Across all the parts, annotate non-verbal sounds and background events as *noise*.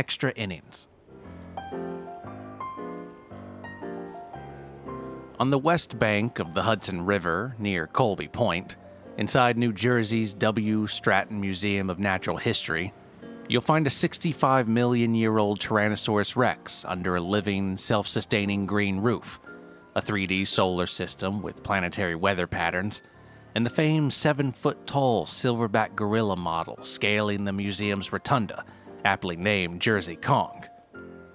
Extra innings. On the west bank of the Hudson River, near Colby Point, inside New Jersey's W. Stratton Museum of Natural History, you'll find a 65 million year old Tyrannosaurus rex under a living, self sustaining green roof, a 3D solar system with planetary weather patterns, and the famed 7 foot tall silverback gorilla model scaling the museum's rotunda, aptly named Jersey Kong.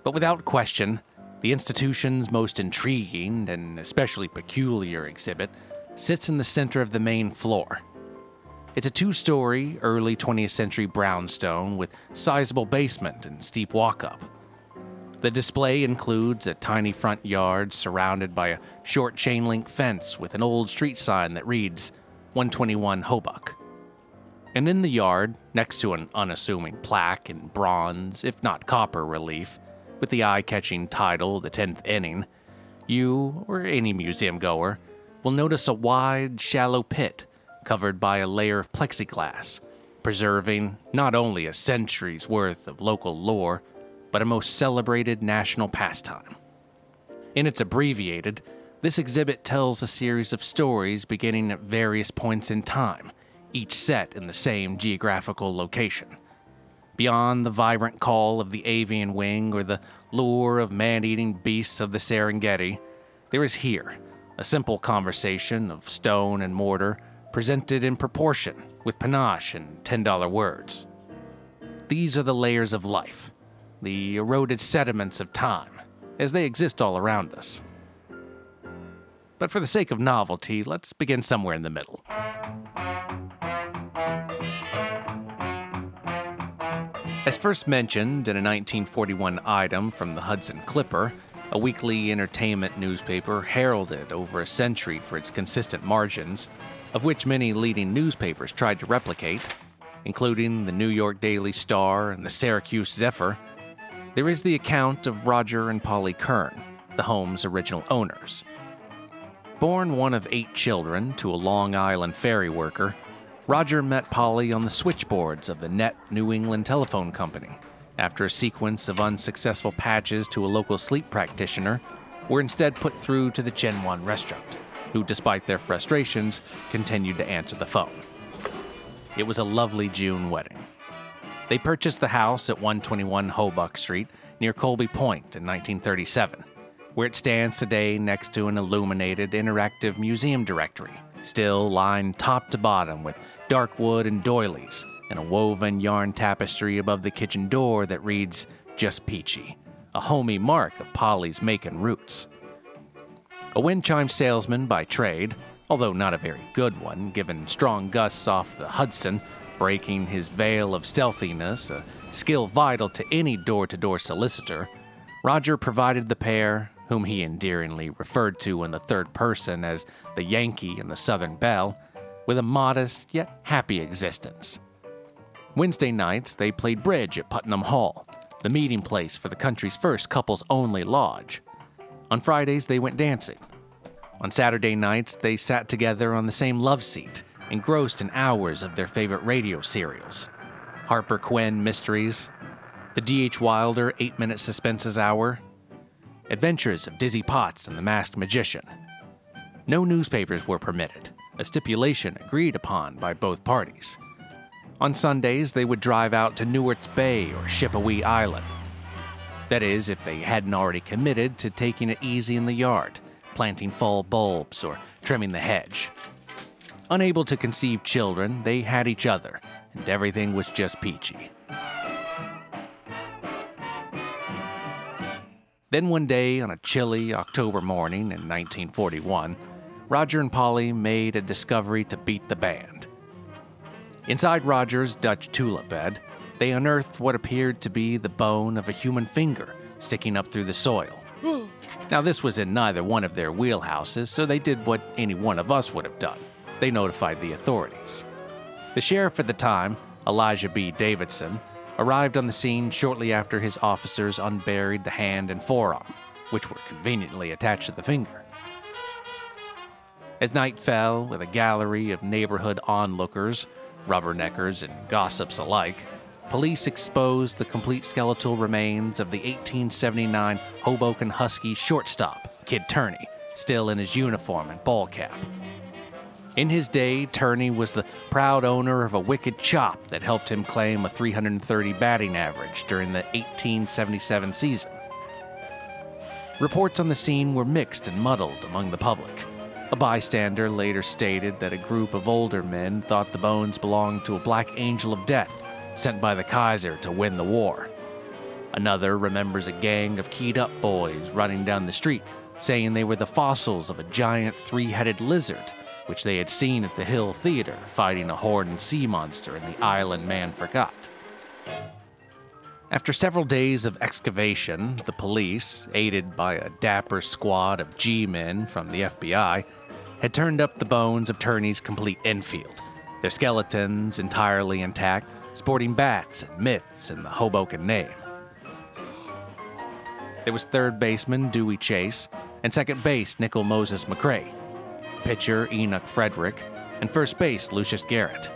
But without question, the institution's most intriguing and especially peculiar exhibit sits in the center of the main floor. It's a two story, early 20th century brownstone with sizable basement and steep walk up. The display includes a tiny front yard surrounded by a short chain link fence with an old street sign that reads 121 Hobuck. And in the yard, next to an unassuming plaque in bronze, if not copper relief, with the eye catching title, The Tenth Inning, you, or any museum goer, will notice a wide, shallow pit covered by a layer of plexiglass, preserving not only a century's worth of local lore, but a most celebrated national pastime. In its abbreviated, this exhibit tells a series of stories beginning at various points in time, each set in the same geographical location. Beyond the vibrant call of the avian wing or the lure of man eating beasts of the Serengeti, there is here a simple conversation of stone and mortar presented in proportion with panache and $10 words. These are the layers of life, the eroded sediments of time, as they exist all around us. But for the sake of novelty, let's begin somewhere in the middle. As first mentioned in a 1941 item from the Hudson Clipper, a weekly entertainment newspaper heralded over a century for its consistent margins, of which many leading newspapers tried to replicate, including the New York Daily Star and the Syracuse Zephyr, there is the account of Roger and Polly Kern, the home's original owners. Born one of eight children to a Long Island ferry worker, Roger met Polly on the switchboards of the Net New England Telephone Company after a sequence of unsuccessful patches to a local sleep practitioner were instead put through to the Gen 1 restaurant, who, despite their frustrations, continued to answer the phone. It was a lovely June wedding. They purchased the house at 121 Hobuck Street near Colby Point in 1937, where it stands today next to an illuminated interactive museum directory, still lined top to bottom with dark wood and doilies, and a woven yarn tapestry above the kitchen door that reads, Just Peachy, a homey mark of Polly's Macon roots. A wind chime salesman by trade, although not a very good one, given strong gusts off the Hudson, breaking his veil of stealthiness, a skill vital to any door to door solicitor, Roger provided the pair, whom he endearingly referred to in the third person as the Yankee and the Southern Belle, with a modest yet happy existence. Wednesday nights, they played bridge at Putnam Hall, the meeting place for the country's first couples only lodge. On Fridays, they went dancing. On Saturday nights, they sat together on the same love seat, engrossed in hours of their favorite radio serials Harper Quinn Mysteries, The D.H. Wilder 8 Minute Suspenses Hour, Adventures of Dizzy Potts and the Masked Magician. No newspapers were permitted, a stipulation agreed upon by both parties. On Sundays, they would drive out to Newart's Bay or Shippeway Island. That is, if they hadn't already committed to taking it easy in the yard, planting fall bulbs, or trimming the hedge. Unable to conceive children, they had each other, and everything was just peachy. Then one day, on a chilly October morning in 1941, Roger and Polly made a discovery to beat the band. Inside Roger's Dutch tulip bed, they unearthed what appeared to be the bone of a human finger sticking up through the soil. *gasps* now, this was in neither one of their wheelhouses, so they did what any one of us would have done they notified the authorities. The sheriff at the time, Elijah B. Davidson, arrived on the scene shortly after his officers unburied the hand and forearm, which were conveniently attached to the finger. As night fell, with a gallery of neighborhood onlookers, rubberneckers, and gossips alike, police exposed the complete skeletal remains of the 1879 Hoboken Husky shortstop, Kid Turney, still in his uniform and ball cap. In his day, Turney was the proud owner of a wicked chop that helped him claim a 330 batting average during the 1877 season. Reports on the scene were mixed and muddled among the public. A bystander later stated that a group of older men thought the bones belonged to a black angel of death sent by the Kaiser to win the war. Another remembers a gang of keyed up boys running down the street saying they were the fossils of a giant three headed lizard which they had seen at the Hill Theater fighting a horned sea monster in the island man forgot. After several days of excavation, the police, aided by a dapper squad of G men from the FBI, had turned up the bones of Turney's complete infield, their skeletons entirely intact, sporting bats and mitts and the Hoboken name. There was third baseman Dewey Chase and second base Nickel Moses McCray, pitcher Enoch Frederick, and first base Lucius Garrett.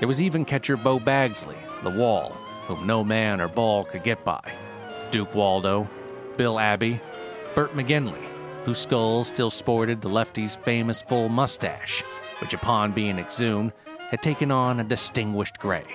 There was even catcher Bo Bagsley, the wall, whom no man or ball could get by, Duke Waldo, Bill Abbey, Bert McGinley, whose skull still sported the lefty's famous full mustache, which upon being exhumed had taken on a distinguished gray.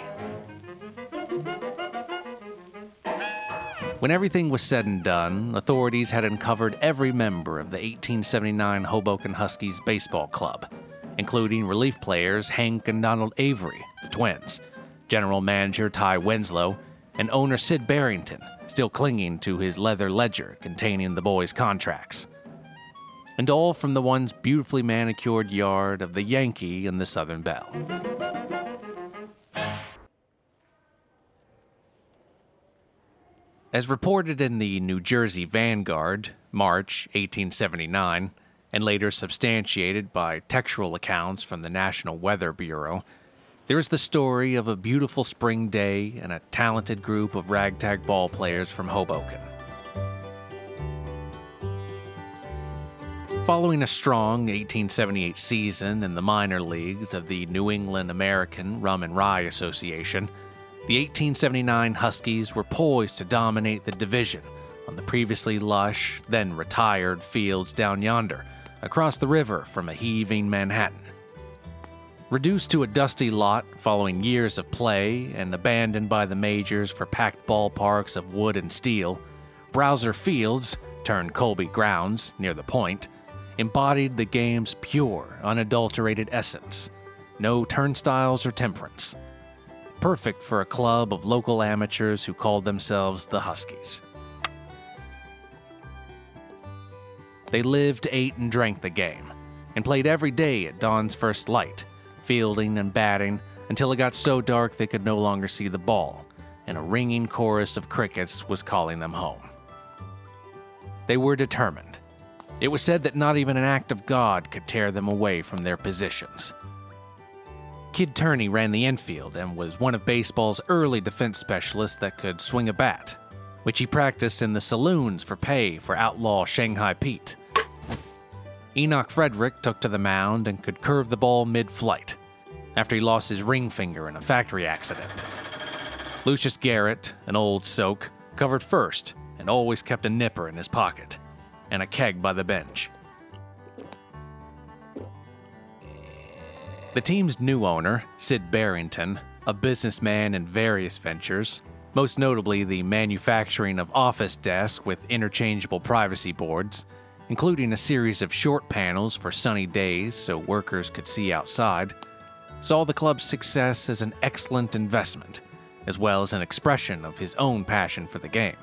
When everything was said and done, authorities had uncovered every member of the 1879 Hoboken Huskies baseball club, including relief players Hank and Donald Avery, the twins, general manager Ty Winslow, and owner Sid Barrington, still clinging to his leather ledger containing the boys' contracts. And all from the once beautifully manicured yard of the Yankee and the Southern Belle. As reported in the New Jersey Vanguard, March 1879, and later substantiated by textual accounts from the National Weather Bureau, there is the story of a beautiful spring day and a talented group of ragtag ball players from Hoboken. Following a strong 1878 season in the minor leagues of the New England American Rum and Rye Association, the 1879 Huskies were poised to dominate the division on the previously lush, then retired fields down yonder, across the river from a heaving Manhattan. Reduced to a dusty lot following years of play and abandoned by the majors for packed ballparks of wood and steel, Browser Fields, turned Colby Grounds, near the point, embodied the game's pure, unadulterated essence no turnstiles or temperance perfect for a club of local amateurs who called themselves the Huskies. They lived, ate, and drank the game, and played every day at dawn's first light, fielding and batting until it got so dark they could no longer see the ball, and a ringing chorus of crickets was calling them home. They were determined. It was said that not even an act of God could tear them away from their positions. Kid Turney ran the infield and was one of baseball's early defense specialists that could swing a bat, which he practiced in the saloons for pay for outlaw Shanghai Pete. Enoch Frederick took to the mound and could curve the ball mid flight after he lost his ring finger in a factory accident. Lucius Garrett, an old soak, covered first and always kept a nipper in his pocket and a keg by the bench. The team's new owner, Sid Barrington, a businessman in various ventures, most notably the manufacturing of office desks with interchangeable privacy boards, including a series of short panels for sunny days so workers could see outside, saw the club's success as an excellent investment, as well as an expression of his own passion for the game.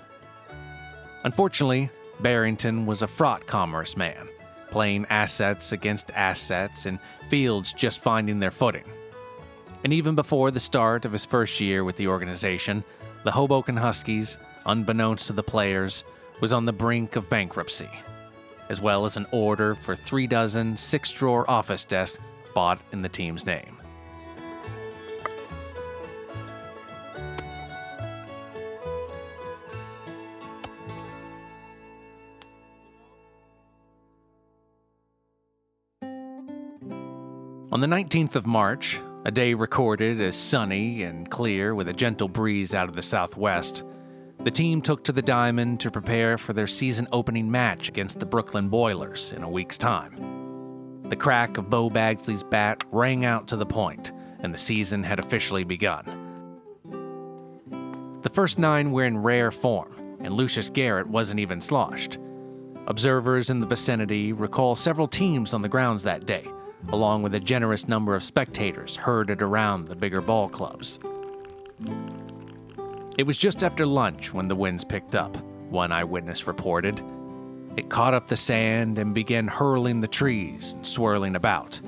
Unfortunately, Barrington was a fraught commerce man playing assets against assets and fields just finding their footing. And even before the start of his first year with the organization, the Hoboken Huskies, unbeknownst to the players, was on the brink of bankruptcy, as well as an order for three dozen six drawer office desks bought in the team's name. On the 19th of March, a day recorded as sunny and clear with a gentle breeze out of the southwest, the team took to the diamond to prepare for their season opening match against the Brooklyn Boilers in a week's time. The crack of Bo Bagsley's bat rang out to the point, and the season had officially begun. The first nine were in rare form, and Lucius Garrett wasn't even sloshed. Observers in the vicinity recall several teams on the grounds that day, along with a generous number of spectators herded around the bigger ball clubs. It was just after lunch when the winds picked up, one eyewitness reported. It caught up the sand and began hurling the trees and swirling about.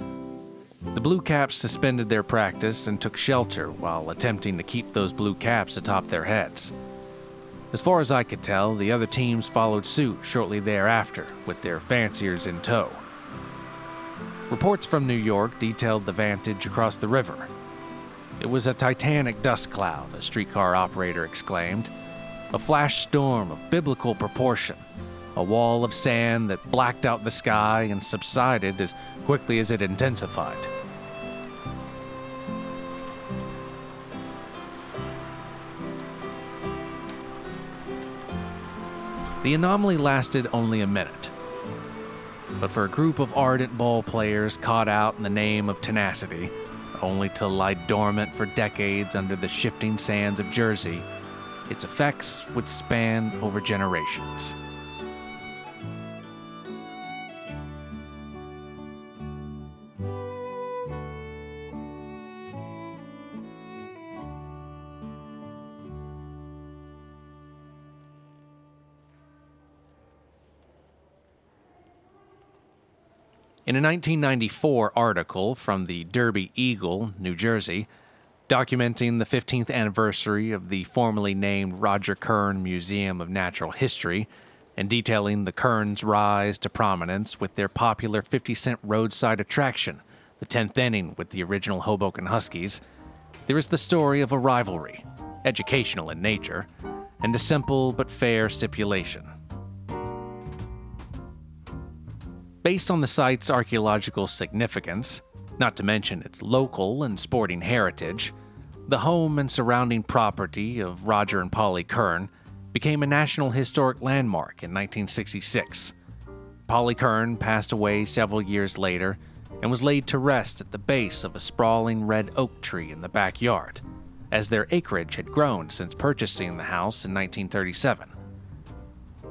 The Blue Caps suspended their practice and took shelter while attempting to keep those blue caps atop their heads. As far as I could tell, the other teams followed suit shortly thereafter, with their fanciers in tow. Reports from New York detailed the vantage across the river. It was a titanic dust cloud, a streetcar operator exclaimed. A flash storm of biblical proportion, a wall of sand that blacked out the sky and subsided as quickly as it intensified. The anomaly lasted only a minute but for a group of ardent ball players caught out in the name of tenacity, only to lie dormant for decades under the shifting sands of Jersey, its effects would span over generations. In a 1994 article from the Derby Eagle, New Jersey, documenting the 15th anniversary of the formerly named Roger Kern Museum of Natural History and detailing the Kerns' rise to prominence with their popular 50 cent roadside attraction, the 10th inning with the original Hoboken Huskies, there is the story of a rivalry, educational in nature, and a simple but fair stipulation. Based on the site's archaeological significance, not to mention its local and sporting heritage, the home and surrounding property of Roger and Polly Kern became a National Historic Landmark in 1966. Polly Kern passed away several years later and was laid to rest at the base of a sprawling red oak tree in the backyard, as their acreage had grown since purchasing the house in 1937.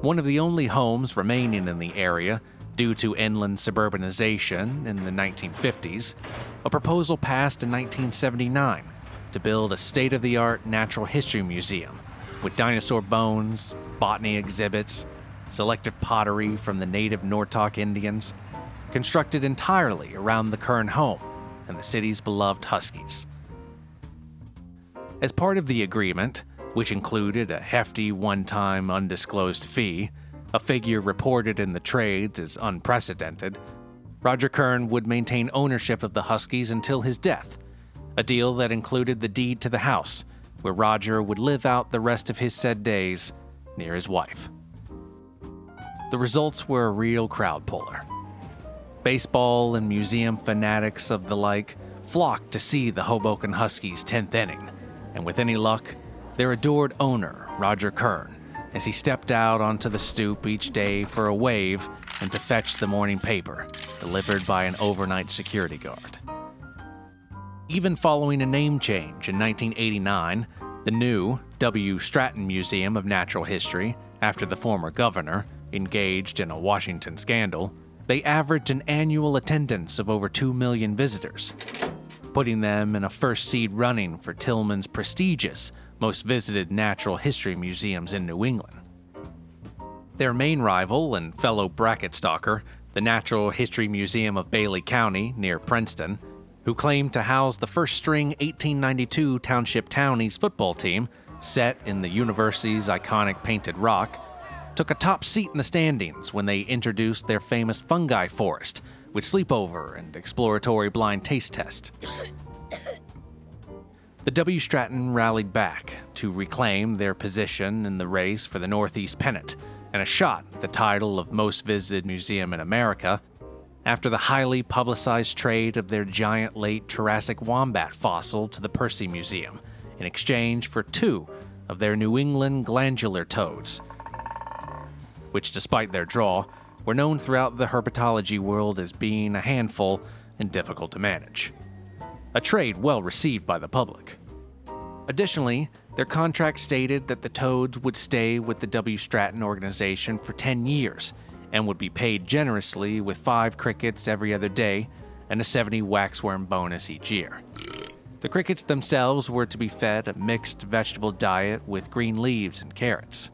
One of the only homes remaining in the area Due to inland suburbanization in the 1950s, a proposal passed in 1979 to build a state of the art natural history museum with dinosaur bones, botany exhibits, selective pottery from the native Nortok Indians, constructed entirely around the Kern home and the city's beloved Huskies. As part of the agreement, which included a hefty one time undisclosed fee, a figure reported in the trades as unprecedented, Roger Kern would maintain ownership of the Huskies until his death, a deal that included the deed to the house, where Roger would live out the rest of his said days near his wife. The results were a real crowd puller. Baseball and museum fanatics of the like flocked to see the Hoboken Huskies' 10th inning, and with any luck, their adored owner, Roger Kern, as he stepped out onto the stoop each day for a wave and to fetch the morning paper, delivered by an overnight security guard. Even following a name change in 1989, the new W. Stratton Museum of Natural History, after the former governor, engaged in a Washington scandal, they averaged an annual attendance of over 2 million visitors, putting them in a first seed running for Tillman's prestigious most visited natural history museums in New England. Their main rival and fellow bracket stalker, the Natural History Museum of Bailey County near Princeton, who claimed to house the first string 1892 Township Townies football team, set in the university's iconic painted rock, took a top seat in the standings when they introduced their famous fungi forest with sleepover and exploratory blind taste test. The W Stratton rallied back to reclaim their position in the race for the Northeast Pennant and a shot at the title of most visited museum in America after the highly publicized trade of their giant late Jurassic wombat fossil to the Percy Museum in exchange for two of their New England glandular toads, which, despite their draw, were known throughout the herpetology world as being a handful and difficult to manage. A trade well received by the public. Additionally, their contract stated that the Toads would stay with the W. Stratton organization for 10 years and would be paid generously with five crickets every other day and a 70 waxworm bonus each year. The crickets themselves were to be fed a mixed vegetable diet with green leaves and carrots.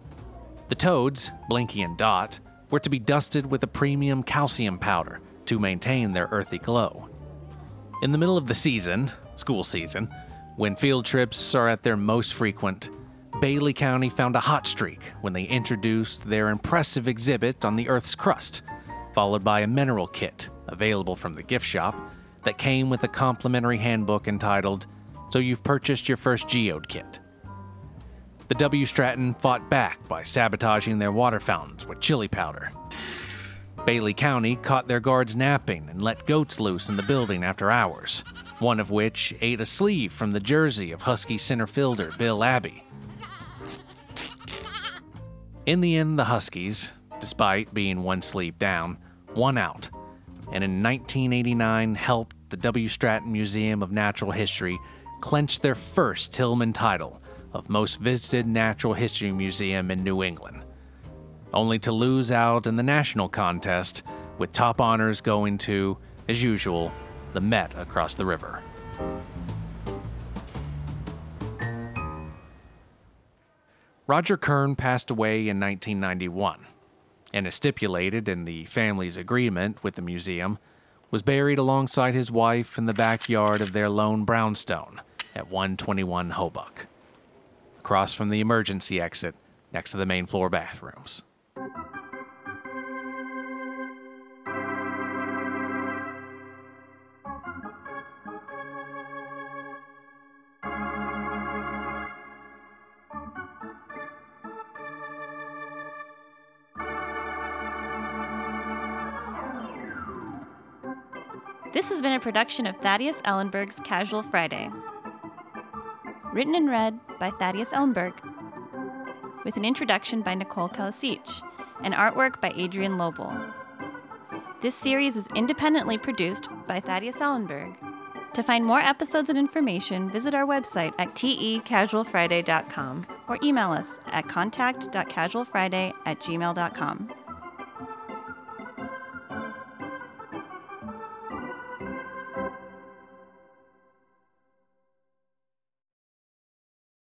The toads, Blinky and Dot, were to be dusted with a premium calcium powder to maintain their earthy glow. In the middle of the season, school season, when field trips are at their most frequent, Bailey County found a hot streak when they introduced their impressive exhibit on the Earth's crust, followed by a mineral kit available from the gift shop that came with a complimentary handbook entitled So You've Purchased Your First Geode Kit. The W. Stratton fought back by sabotaging their water fountains with chili powder. Bailey County caught their guards napping and let goats loose in the building after hours, one of which ate a sleeve from the jersey of Husky center fielder Bill Abbey, in the end, the Huskies, despite being one sleeve down, won out, and in 1989 helped the W. Stratton Museum of Natural History clinch their first Tillman title of most visited natural history museum in New England, only to lose out in the national contest, with top honors going to, as usual, the Met across the river. Roger Kern passed away in 1991, and as stipulated in the family's agreement with the museum, was buried alongside his wife in the backyard of their lone brownstone at 121 Hobuck, across from the emergency exit next to the main floor bathrooms. Been a production of Thaddeus Ellenburg's Casual Friday. Written and read by Thaddeus Ellenburg, with an introduction by Nicole Calasich and artwork by Adrienne Lobl. This series is independently produced by Thaddeus Ellenburg. To find more episodes and information, visit our website at tecasualfriday.com or email us at contact.casualfriday at gmail.com.